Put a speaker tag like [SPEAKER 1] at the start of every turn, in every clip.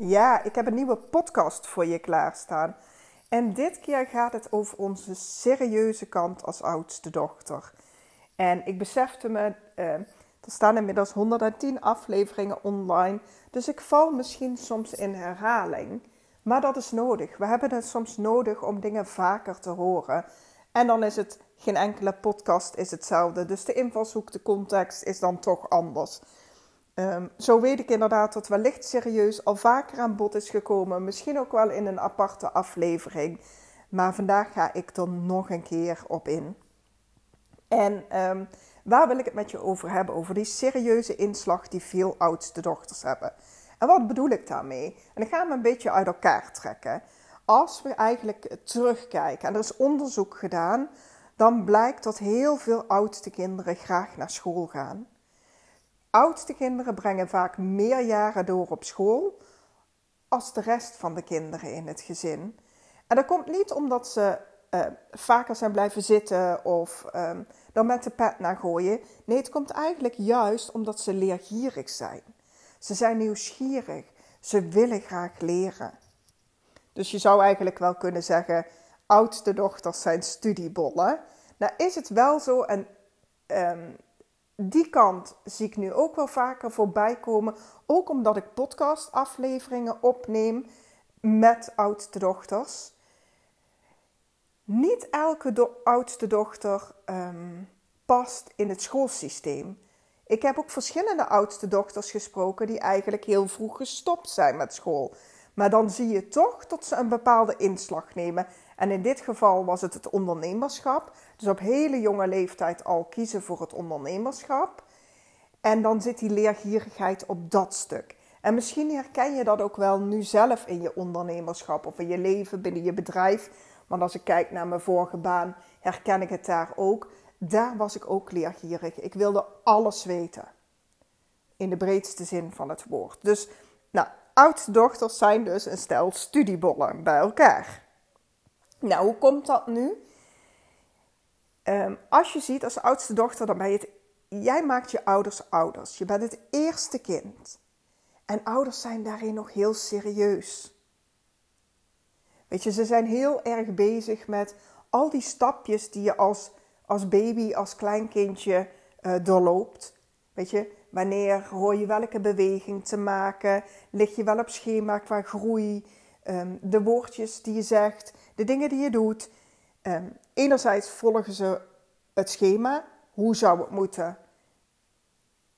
[SPEAKER 1] Ja, ik heb een nieuwe podcast voor je klaarstaan. En dit keer gaat het over onze serieuze kant als oudste dochter. En ik besefte me, uh, er staan inmiddels 110 afleveringen online, dus ik val misschien soms in herhaling. Maar dat is nodig. We hebben het soms nodig om dingen vaker te horen. En dan is het geen enkele podcast is hetzelfde. Dus de invalshoek, de context is dan toch anders. Ehm, zo weet ik inderdaad dat wellicht serieus al vaker aan bod is gekomen. Misschien ook wel in een aparte aflevering. Maar vandaag ga ik er nog een keer op in. En ehm, waar wil ik het met je over hebben? Over die serieuze inslag die veel oudste dochters hebben. En wat bedoel ik daarmee? En ik ga hem een beetje uit elkaar trekken. Als we eigenlijk terugkijken, en er is onderzoek gedaan, dan blijkt dat heel veel oudste kinderen graag naar school gaan oudste kinderen brengen vaak meer jaren door op school als de rest van de kinderen in het gezin. En dat komt niet omdat ze uh, vaker zijn blijven zitten of um, dan met de pet naar gooien. Nee, het komt eigenlijk juist omdat ze leergierig zijn. Ze zijn nieuwsgierig. Ze willen graag leren. Dus je zou eigenlijk wel kunnen zeggen: oudste dochters zijn studiebollen. Nou is het wel zo en um, die kant zie ik nu ook wel vaker voorbij komen. Ook omdat ik podcastafleveringen opneem met oudste dochters. Niet elke oudste dochter ehm, past in het schoolsysteem. Ik heb ook verschillende oudste dochters gesproken die eigenlijk heel vroeg gestopt zijn met school. Maar dan zie je toch dat ze een bepaalde inslag nemen. En in dit geval was het het ondernemerschap. Dus op hele jonge leeftijd al kiezen voor het ondernemerschap. En dan zit die leergierigheid op dat stuk. En misschien herken je dat ook wel nu zelf in je ondernemerschap of in je leven binnen je bedrijf. Want als ik kijk naar mijn vorige baan, herken ik het daar ook. Daar was ik ook leergierig. Ik wilde alles weten. In de breedste zin van het woord. Dus, nou, dochters zijn dus een stel studiebollen bij elkaar. Nou, hoe komt dat nu? Ehm, als je ziet als oudste dochter, dan ben je het. Jij maakt je ouders ouders. Je bent het eerste kind. En ouders zijn daarin nog heel serieus. Weet je, ze zijn heel erg bezig met al die stapjes die je als, als baby, als kleinkindje uh, doorloopt. Weet je, wanneer hoor je welke beweging te maken? Lig je wel op schema qua groei? Ehm, de woordjes die je zegt, de dingen die je doet. Um, enerzijds volgen ze het schema, hoe zou het moeten.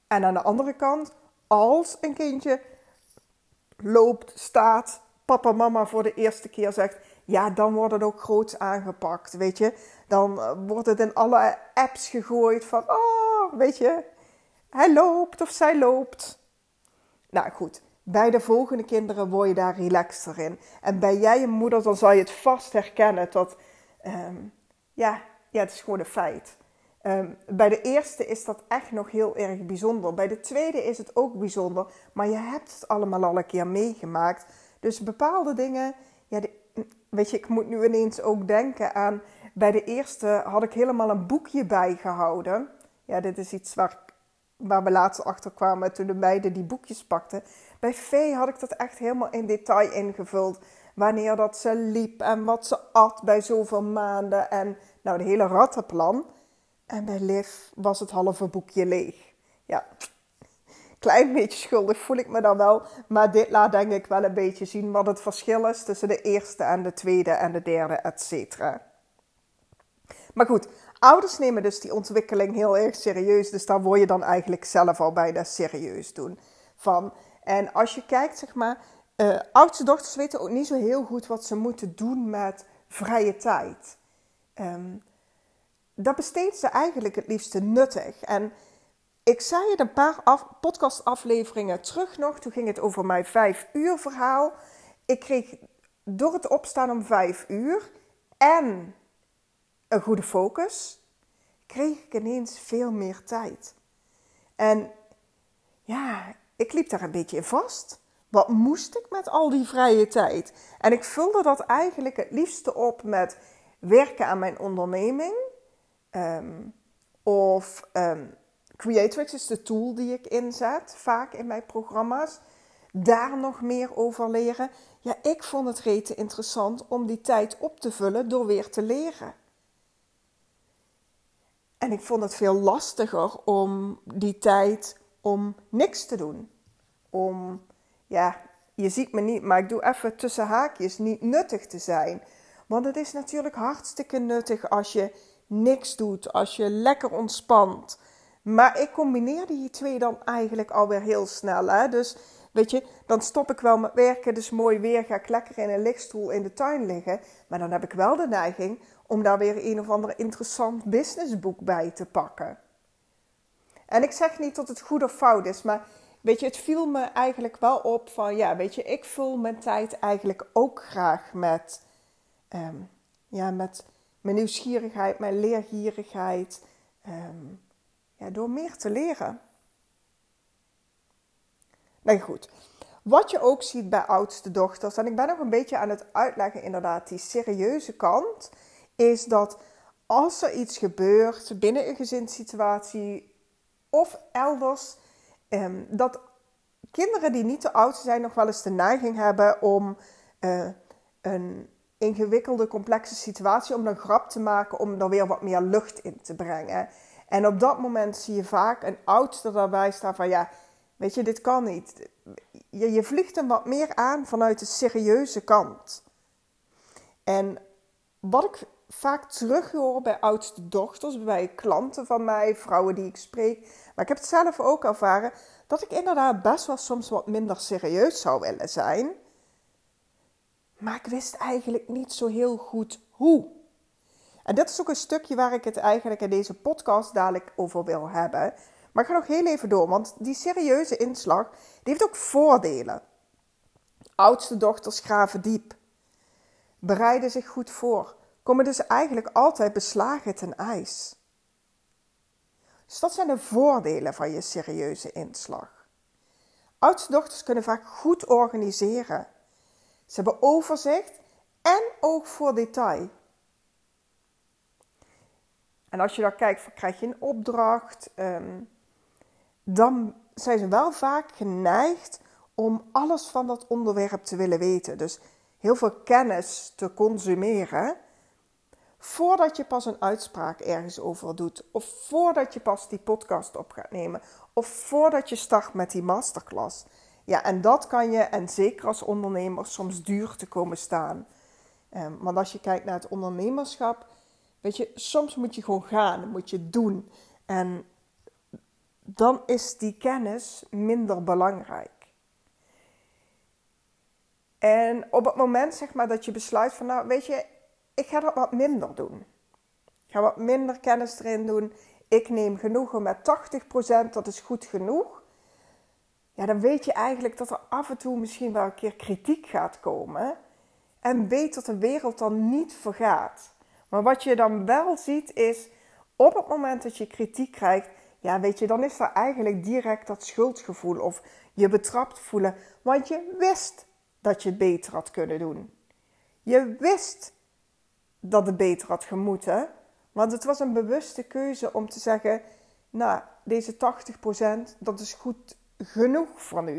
[SPEAKER 1] En aan de andere kant, als een kindje loopt, staat, papa, mama voor de eerste keer zegt, ja, dan wordt het ook groots aangepakt, weet je. Dan eh, wordt het in alle apps gegooid van, oh, weet je, hij loopt of zij loopt. Nou goed, bij de volgende kinderen word je daar relaxter in. En bij jij een moeder, dan zal je het vast herkennen dat, ehm, ja, ja, het is gewoon een feit. Um, bij de eerste is dat echt nog heel erg bijzonder. Bij de tweede is het ook bijzonder. Maar je hebt het allemaal al een keer meegemaakt. Dus bepaalde dingen. Ja, weet je, ik moet nu ineens ook denken aan. Bij de eerste had ik helemaal een boekje bijgehouden. Ja, dit is iets waar, waar we laatst achter kwamen toen de meiden die boekjes pakten. Bij Vee had ik dat echt helemaal in detail ingevuld. Wanneer dat ze liep en wat ze at bij zoveel maanden. En nou, de hele rattenplan. En bij Liv was het halve boekje leeg. Ja, klein beetje schuldig voel ik me dan wel. Maar dit laat denk ik wel een beetje zien wat het verschil is tussen de eerste en de tweede en de derde, et cetera. Maar goed, ouders nemen dus die ontwikkeling heel erg serieus. Dus daar word je dan eigenlijk zelf al bijna serieus doen. Van. En als je kijkt, zeg maar, uh, oudste dochters weten ook niet zo heel goed wat ze moeten doen met vrije tijd. Um, dat besteedt ze eigenlijk het liefste nuttig. En ik zei het een paar af, podcastafleveringen terug nog. Toen ging het over mijn vijf uur verhaal. Ik kreeg door het opstaan om vijf uur en een goede focus, kreeg ik ineens veel meer tijd. En ja, ik liep daar een beetje in vast. Wat moest ik met al die vrije tijd? En ik vulde dat eigenlijk het liefste op met werken aan mijn onderneming Um, of um, Creatrix is de tool die ik inzet, vaak in mijn programma's. daar nog meer over leren. Ja, ik vond het rete interessant om die tijd op te vullen door weer te leren. En ik vond het veel lastiger om die tijd om niks te doen. Om, ja, je ziet me niet, maar ik doe even tussen haakjes, niet nuttig te zijn. Want het is natuurlijk hartstikke nuttig als je niks doet, als je lekker ontspant. Maar ik combineer die twee dan eigenlijk alweer heel snel. Hè? Dus weet je, dan stop ik wel met werken, dus mooi weer, ga ik lekker in een lichtstoel in de tuin liggen. Maar dan heb ik wel de neiging om daar weer een of ander interessant businessboek bij te pakken. En ik zeg niet dat het goed of fout is, maar weet je, het viel me eigenlijk wel op van, ja, weet je, ik vul mijn tijd eigenlijk ook graag met, ehm, ja, met mijn nieuwsgierigheid, mijn leergierigheid, ehm, ja, door meer te leren. Nee, goed. Wat je ook ziet bij oudste dochters, en ik ben nog een beetje aan het uitleggen, inderdaad, die serieuze kant, is dat als er iets gebeurt binnen een gezinssituatie of elders, ehm, dat kinderen die niet te oud zijn nog wel eens de neiging hebben om uh, een ingewikkelde, complexe situatie, om dan grap te maken, om er weer wat meer lucht in te brengen. En op dat moment zie je vaak een oudste daarbij staan van ja, weet je, dit kan niet. Je, je vliegt hem wat meer aan vanuit de serieuze kant. En wat ik vaak terughoor bij oudste dochters, bij klanten van mij, vrouwen die ik spreek, maar ik heb het zelf ook ervaren, dat ik inderdaad best wel soms wat minder serieus zou willen zijn. Maar ik wist eigenlijk niet zo heel goed hoe. En dit is ook een stukje waar ik het eigenlijk in deze podcast dadelijk over wil hebben. Maar ik ga nog heel even door, want die serieuze inslag die heeft ook voordelen. Oudste dochters graven diep. Bereiden zich goed voor. Komen dus eigenlijk altijd beslagen ten ijs. Dus dat zijn de voordelen van je serieuze inslag. Oudste dochters kunnen vaak goed organiseren. Ze hebben overzicht en oog voor detail. En als je dan kijkt, krijg je een opdracht, um, dan zijn ze wel vaak geneigd om alles van dat onderwerp te willen weten. Dus heel veel kennis te consumeren voordat je pas een uitspraak ergens over doet, of voordat je pas die podcast op gaat nemen, of voordat je start met die masterclass. Ja, en dat kan je, en zeker als ondernemer, soms duur te komen staan. Um, want als je kijkt naar het ondernemerschap, weet je, soms moet je gewoon gaan, moet je doen. En dan is die kennis minder belangrijk. En op het moment zeg maar dat je besluit van nou weet je, ik ga dat wat minder doen. Ik ga wat minder kennis erin doen. Ik neem genoegen met 80%, dat is goed genoeg. Ja, dan weet je eigenlijk dat er af en toe misschien wel een keer kritiek gaat komen. En weet dat de wereld dan niet vergaat. Maar wat je dan wel ziet is, op het moment dat je kritiek krijgt, ja, weet je, dan is er eigenlijk direct dat schuldgevoel of je betrapt voelen. Want je wist dat je het beter had kunnen doen. Je wist dat het beter had gemoeten. Want het was een bewuste keuze om te zeggen: Nou, deze 80% dat is goed genoeg voor nu.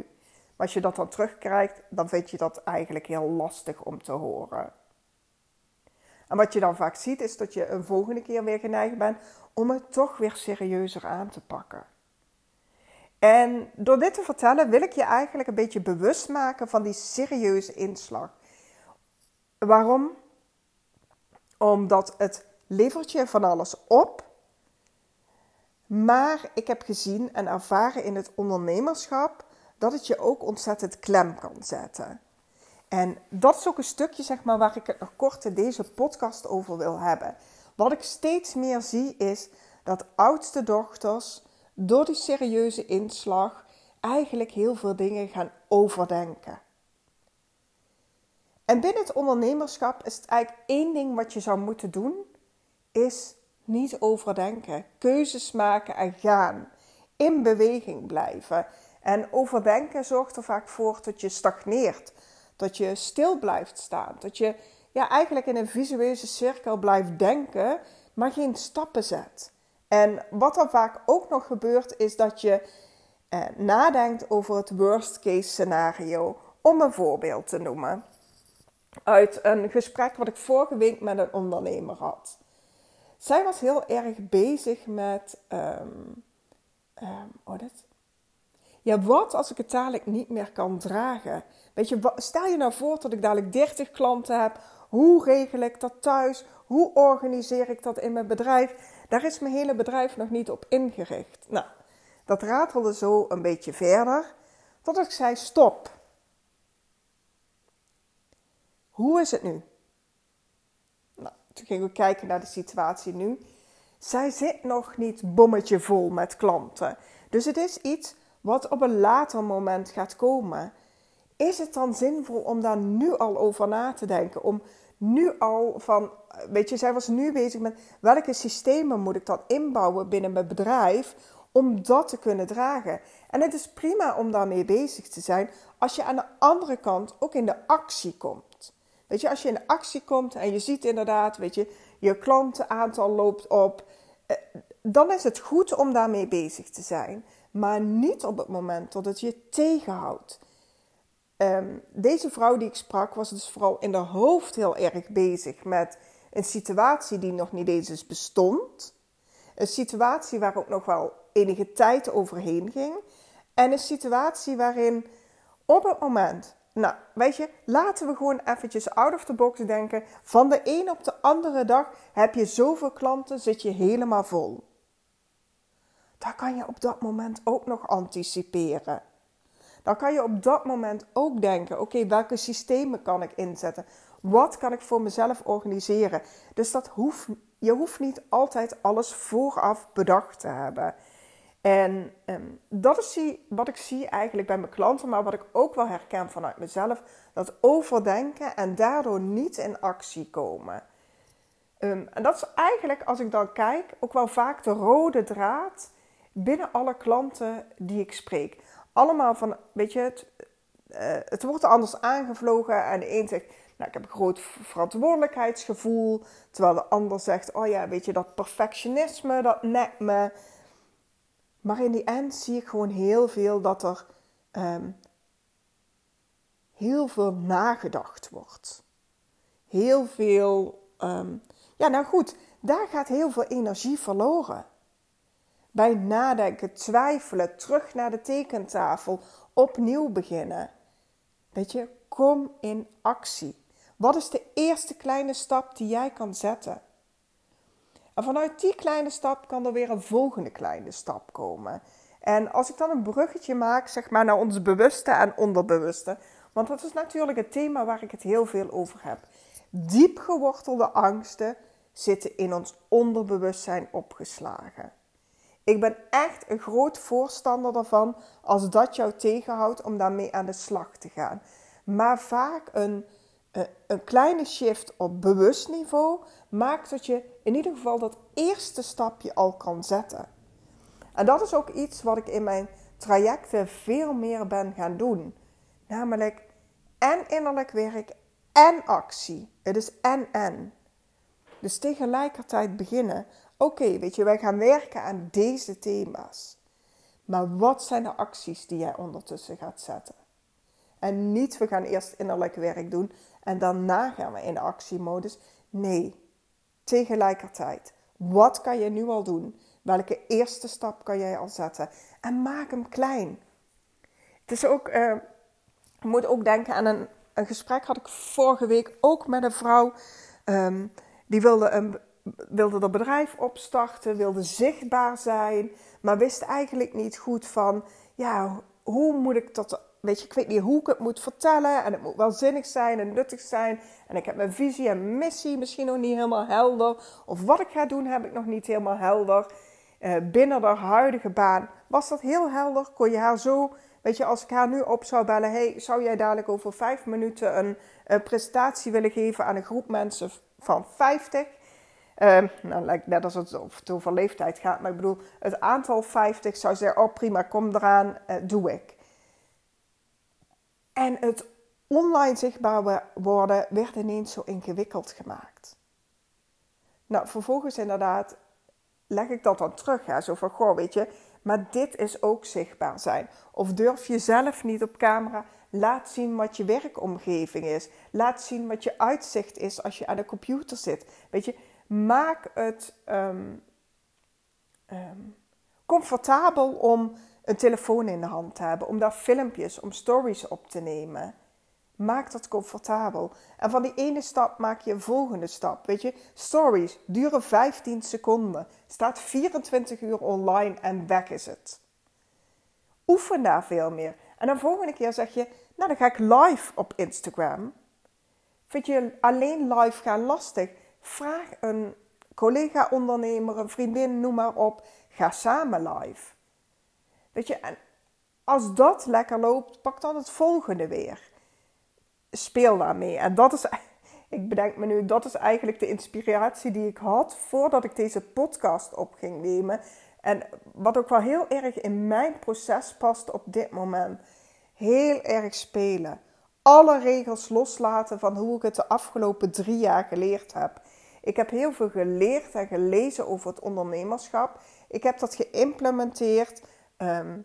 [SPEAKER 1] Maar als je dat dan terugkrijgt, dan vind je dat eigenlijk heel lastig om te horen. En wat je dan vaak ziet, is dat je een volgende keer weer geneigd bent om het toch weer serieuzer aan te pakken. En door dit te vertellen wil ik je eigenlijk een beetje bewust maken van die serieuze inslag. Waarom? Omdat het levert je van alles op. Maar ik heb gezien en ervaren in het ondernemerschap dat het je ook ontzettend klem kan zetten. En dat is ook een stukje zeg maar, waar ik het nog kort in deze podcast over wil hebben. Wat ik steeds meer zie is dat oudste dochters door die serieuze inslag eigenlijk heel veel dingen gaan overdenken. En binnen het ondernemerschap is het eigenlijk één ding wat je zou moeten doen, is niet overdenken. Keuzes maken en gaan. In beweging blijven. En overdenken zorgt er vaak voor dat je stagneert. Dat je stil blijft staan. Dat je ja, eigenlijk in een visuele cirkel blijft denken, maar geen stappen zet. En wat er vaak ook nog gebeurt, is dat je uh, nadenkt over het worst case scenario. Om een voorbeeld te noemen. Uit een gesprek wat ik vorige week met een ondernemer had. Zij was heel erg bezig met. Um, um? Ja, wat als ik het dadelijk niet meer kan dragen? Weet je, stel je nou voor dat ik dadelijk 30 klanten heb. Hoe regel ik dat thuis? Hoe organiseer ik dat in mijn bedrijf? Daar is mijn hele bedrijf nog niet op ingericht. Nou, dat ratelde zo een beetje verder. Tot ik zei: stop. Hoe is het nu? Nou, toen gingen we kijken naar de situatie nu. Zij zit nog niet bommetje vol met klanten. Dus het is iets wat op een later moment gaat komen. Is het dan zinvol om daar nu al over na te denken? Om nu al van, weet je, zij was nu bezig met welke systemen moet ik dan inbouwen binnen mijn bedrijf om dat te kunnen dragen. En het is prima om daarmee bezig te zijn als je aan de andere kant ook in de actie komt. Weet je, als je in actie komt en je ziet inderdaad, weet je, je klantenaantal loopt op, eh, dan is het goed om daarmee bezig te zijn. Maar niet op het moment dat het je tegenhoudt. Ehm, deze vrouw die ik sprak was dus vooral in haar hoofd heel erg bezig met een situatie die nog niet eens bestond. Een situatie waar ook nog wel enige tijd overheen ging. En een situatie waarin op het moment, nou weet je, laten we gewoon eventjes out of the box denken. Van de een op de andere dag heb je zoveel klanten, zit je helemaal vol. Daar kan je op dat moment ook nog anticiperen. Dan kan je op dat moment ook denken: oké, welke systemen kan ik inzetten? Wat kan ik voor mezelf organiseren? Dus dat je hoeft niet altijd alles vooraf bedacht te hebben. En ehm, dat is wat ik zie eigenlijk bij mijn klanten, maar wat ik ook wel herken vanuit mezelf: dat overdenken en daardoor niet in actie komen. Um, en dat is eigenlijk, als ik dan kijk, ook wel vaak de rode draad binnen alle klanten die ik spreek allemaal van, weet je, het, uh, het wordt anders aangevlogen. En de een zegt, nou, ik heb een groot verantwoordelijkheidsgevoel. Terwijl de ander zegt, oh ja, weet je, dat perfectionisme, dat net me. Maar in die end zie ik gewoon heel veel dat er um, heel veel nagedacht wordt. Heel veel, um, ja nou goed, daar gaat heel veel energie verloren bij nadenken, twijfelen, terug naar de tekentafel, opnieuw beginnen. Weet je, kom in actie. Wat is de eerste kleine stap die jij kan zetten? Vanuit die kleine stap kan er weer een volgende kleine stap komen. En als ik dan een bruggetje maak, zeg maar, naar ons bewuste en onderbewuste. Want dat is natuurlijk het thema waar ik het heel veel over heb. Diep gewortelde angsten zitten in ons onderbewustzijn opgeslagen. Ik ben echt een groot voorstander ervan als dat jou tegenhoudt om daarmee aan de slag te gaan. Maar vaak een, een kleine shift op bewust niveau maakt dat je in ieder geval dat eerste stapje al kan zetten. En dat is ook iets wat ik in mijn trajecten veel meer ben gaan doen. Namelijk en innerlijk werk en actie. Het is en en. Dus tegelijkertijd beginnen Oké, weet je, wij gaan werken aan deze thema's. Maar wat zijn de acties die jij ondertussen gaat zetten? En niet, we gaan eerst innerlijk werk doen en daarna gaan we in actiemodus. Nee, tegelijkertijd. Wat kan je nu al doen? Welke eerste stap kan jij al zetten? En maak hem klein. Het is ook, je moet ook denken aan een, een gesprek had ik vorige week ook met een vrouw. Um, die wilde een, wilde dat bedrijf opstarten, wilde zichtbaar zijn, maar wist eigenlijk niet goed van, ja, hoe moet ik dat, weet je, ik weet niet hoe ik het moet vertellen en het moet wel zinnig zijn en nuttig zijn en ik heb mijn visie en missie misschien nog niet helemaal helder of wat ik ga doen heb ik nog niet helemaal helder. Uh, binnen haar huidige baan was dat heel helder, kon je haar zo, weet je, als ik haar nu op zou bellen, hey, zou jij dadelijk over vijf minuten een, presentatie willen geven aan een groep mensen van 50? Uh, nou, lijkt net als het, het over leeftijd gaat, maar ik bedoel, het aantal 50 zou zeggen: Oh prima, kom eraan, uh, doe ik. En het online zichtbaar worden werd ineens zo ingewikkeld gemaakt. Nou, vervolgens inderdaad leg ik dat dan terug. Hè? Zo van, goh, weet je, Maar dit is ook zichtbaar zijn. Of durf je zelf niet op camera. Laat zien wat je werkomgeving is. Laat zien wat je uitzicht is als je aan de computer zit. Weet je, maak het ehm, ehm, comfortabel om een telefoon in de hand hebben. Om daar filmpjes, om stories op te nemen. Maak dat comfortabel. En van die ene stap maak je een volgende stap. Weet je, stories duren 15 seconden. Staat 24 uur online en weg is het. Oefen daar veel meer. En de volgende keer zeg je, nou dan ga ik live op Instagram. Vind je alleen live gaan lastig? Vraag een collega-ondernemer, een vriendin, noem maar op. Ga samen live. Weet je, en als dat lekker loopt, pak dan het volgende weer speel daarmee. En dat is, ik bedenk me nu, dat is eigenlijk de inspiratie die ik had voordat ik deze podcast op ging nemen. En wat ook wel heel erg in mijn proces past op dit moment. Heel erg spelen. Alle regels loslaten van hoe ik het de afgelopen drie jaar geleerd heb. Ik heb heel veel geleerd en gelezen over het ondernemerschap. Ik heb dat geïmplementeerd. Ehm,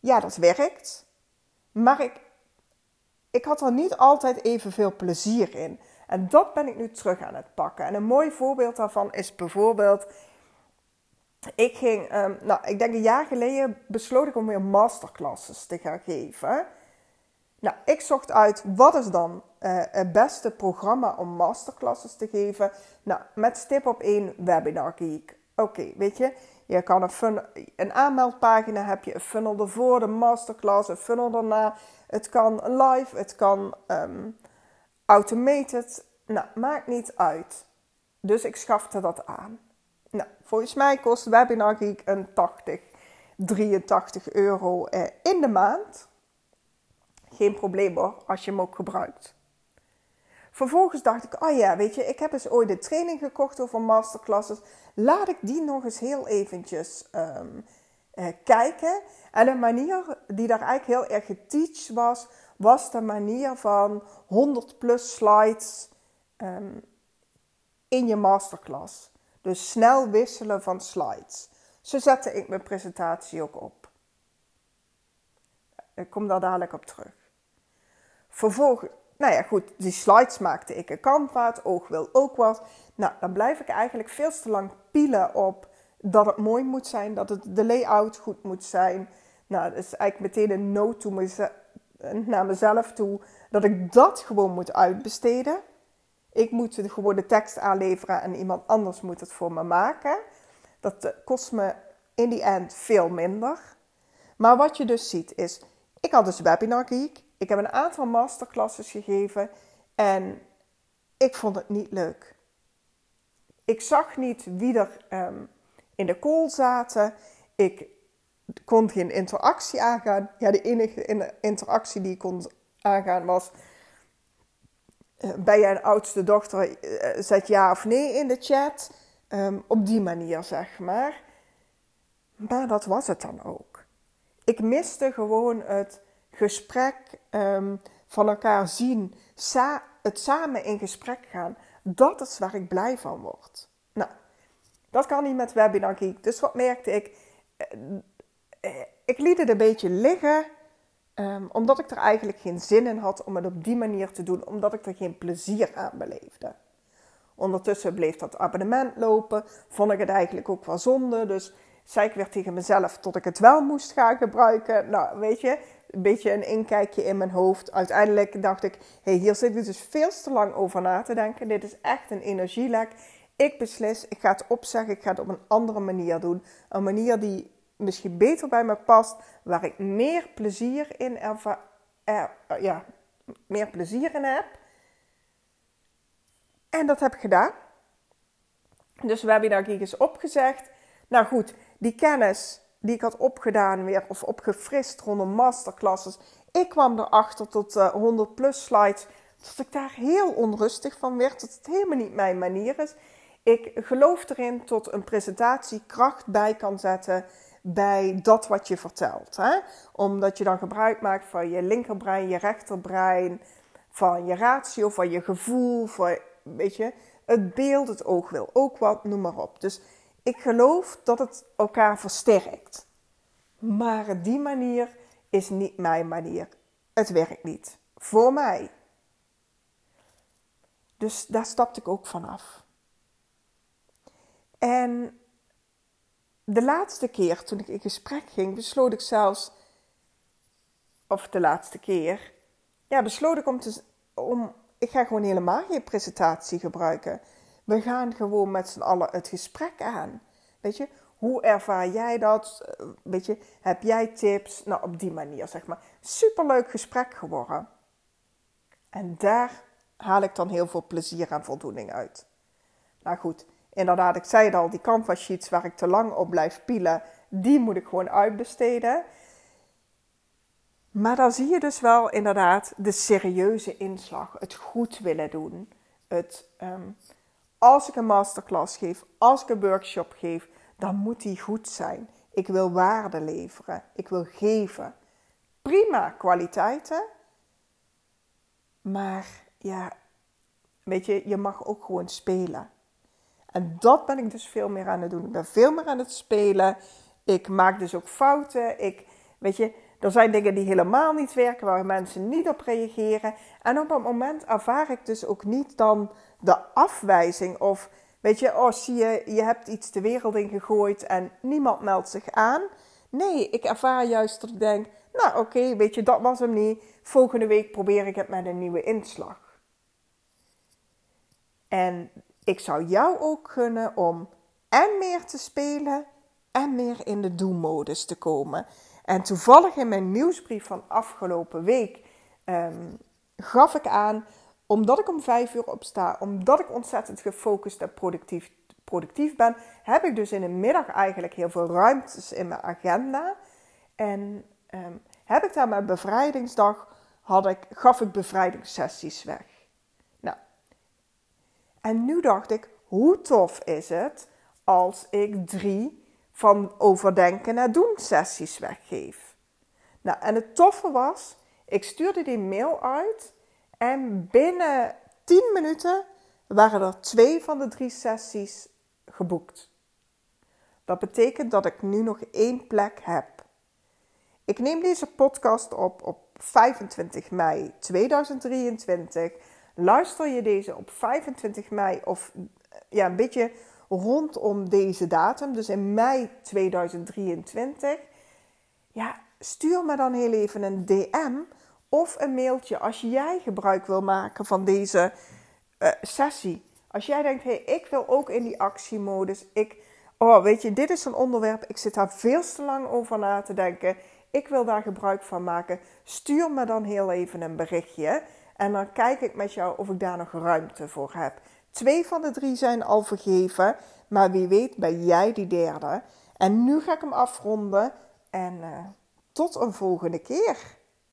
[SPEAKER 1] ja, dat werkt. Maar ik ik had er niet altijd evenveel plezier in. En dat ben ik nu terug aan het pakken. En een mooi voorbeeld daarvan is bijvoorbeeld. Ik ging, ehm, nou, ik denk een jaar geleden besloot ik om weer masterclasses te gaan geven. Nou, ik zocht uit wat is dan uh, het beste programma om masterclasses te geven. Nou, met stip op één Webinar Geek. Oké, weet je, je kan een, een aanmeldpagina heb je, een funnel ervoor, de masterclass, een funnel daarna. Het kan live, het kan um, automated. Nou, maakt niet uit. Dus ik schafte dat aan. Nou, volgens mij kost Webinar Geek een 80, 83 euro eh, in de maand. Geen probleem hoor, als je hem ook gebruikt. Vervolgens dacht ik, oh ja, weet je, ik heb eens ooit een training gekocht over masterclasses. Laat ik die nog eens heel eventjes um, uh, kijken. En de manier die daar eigenlijk heel erg geteacht was, was de manier van 100 plus slides um, in je masterclass. Dus snel wisselen van slides. Zo zette ik mijn presentatie ook op. Ik kom daar dadelijk op terug. Vervolgens, nou ja, goed, die slides maakte ik een het oog wil ook wat. Nou, dan blijf ik eigenlijk veel te lang pielen op dat het mooi moet zijn, dat het, de layout goed moet zijn. Nou, dat is eigenlijk meteen een note meze naar mezelf toe, dat ik dat gewoon moet uitbesteden. Ik moet gewoon de tekst aanleveren en iemand anders moet het voor me maken. Dat eh, kost me in die end veel minder. Maar wat je dus ziet is, ik had dus Webinar Geek. Ik heb een aantal masterclasses gegeven en ik vond het niet leuk. Ik zag niet wie er um, in de call zaten. Ik kon geen interactie aangaan. Ja, de enige interactie die ik kon aangaan was... Uh, ben jij een oudste dochter? Uh, zet ja of nee in de chat. Um, op die manier, zeg maar. Maar dat was het dan ook. Ik miste gewoon het gesprek um, van elkaar zien. Sa het samen in gesprek gaan. Dat is waar ik blij van word. Nou, dat kan niet met Webinar Geek. Dus wat merkte ik? Eh, eh, ik liet het een beetje liggen. Um, omdat ik er eigenlijk geen zin in had om het op die manier te doen. Omdat ik er geen plezier aan beleefde. Ondertussen bleef dat abonnement lopen. Vond ik het eigenlijk ook wel zonde. Dus zei ik weer tegen mezelf tot ik het wel moest gaan gebruiken. Nou, weet je, een beetje een inkijkje in mijn hoofd. Uiteindelijk dacht ik, hey, hier zit ik dus veel te lang over na te denken. Dit is echt een energielek. Ik beslis, ik ga het opzeggen, ik ga het op een andere manier doen. Een manier die misschien beter bij me past, waar ik meer plezier in erva er, ja, meer plezier in heb. En dat heb ik gedaan. Dus we hebben daar is opgezegd. Nou goed, die kennis die ik had opgedaan weer, of opgefrist rondom masterclasses. Ik kwam erachter tot uh, 100 plus slides, dat ik daar heel onrustig van werd, dat het helemaal niet mijn manier is. Ik geloof erin tot een presentatie kracht bij kan zetten bij dat wat je vertelt. Hè? Omdat je dan gebruik maakt van je linkerbrein, je rechterbrein, van je ratio, van je gevoel, van, weet je, het beeld, het oog wil ook wat, noem maar op. Dus ik geloof dat het elkaar versterkt. Maar die manier is niet mijn manier. Het werkt niet. Voor mij. Dus daar stapte ik ook vanaf. En de laatste keer toen ik in gesprek ging, besloot ik zelfs, of de laatste keer, ja, besloot ik om te, om, ik ga gewoon helemaal geen presentatie gebruiken. We gaan gewoon met z'n allen het gesprek aan. Weet je, hoe ervaar jij dat? Weet je, heb jij tips? Nou, op die manier zeg maar. Superleuk gesprek geworden. En daar haal ik dan heel veel plezier en voldoening uit. Nou goed, inderdaad, ik zei het al, die canvas sheets waar ik te lang op blijf pielen, die moet ik gewoon uitbesteden. Maar dan zie je dus wel inderdaad de serieuze inslag, het goed willen doen. Het, ehm, als ik een masterclass geef, als ik een workshop geef, dan moet die goed zijn. Ik wil waarde leveren, ik wil geven. Prima kwaliteiten, maar ja, weet je, je mag ook gewoon spelen. En dat ben ik dus veel meer aan het doen. Ik ben veel meer aan het spelen. Ik maak dus ook fouten. Ik, weet je, er zijn dingen die helemaal niet werken, waar mensen niet op reageren. En op dat moment ervaar ik dus ook niet dan de afwijzing of, weet je, oh zie je, je hebt iets de wereld in gegooid en niemand meldt zich aan. Nee, ik ervaar juist dat ik denk, nou oké, weet je, dat was hem niet. Volgende week probeer ik het met een nieuwe inslag. En ik zou jou ook gunnen om en meer te spelen en meer in de do-modus te komen. En toevallig in mijn nieuwsbrief van afgelopen week ehm, gaf ik aan, omdat ik om vijf uur opsta, omdat ik ontzettend gefocust en productief, productief ben, heb ik dus in de middag eigenlijk heel veel ruimtes in mijn agenda. En ehm, heb ik daar mijn bevrijdingsdag, had ik, gaf ik bevrijdingssessies weg. En nu dacht ik, hoe tof is het als ik drie van overdenken naar doen sessies weggeef. Nou, en het toffe was, ik stuurde die mail uit en binnen 10 minuten waren er twee van de drie sessies geboekt. Dat betekent dat ik nu nog één plek heb. Ik neem deze podcast op op 25 mei 2023. Luister je deze op 25 mei of ja, een beetje rondom deze datum, dus in mei 2023, ja, stuur me dan heel even een DM of een mailtje als jij gebruik wil maken van deze uh, sessie. Als jij denkt, hé, hey, ik wil ook in die actiemodus. Ik, oh, weet je, dit is een onderwerp. Ik zit daar veel te lang over na te denken. Ik wil daar gebruik van maken. Stuur me dan heel even een berichtje. En dan kijk ik met jou of ik daar nog ruimte voor heb. Twee van de drie zijn al vergeven, maar wie weet ben jij die derde. En nu ga ik hem afronden en uh, tot een volgende keer.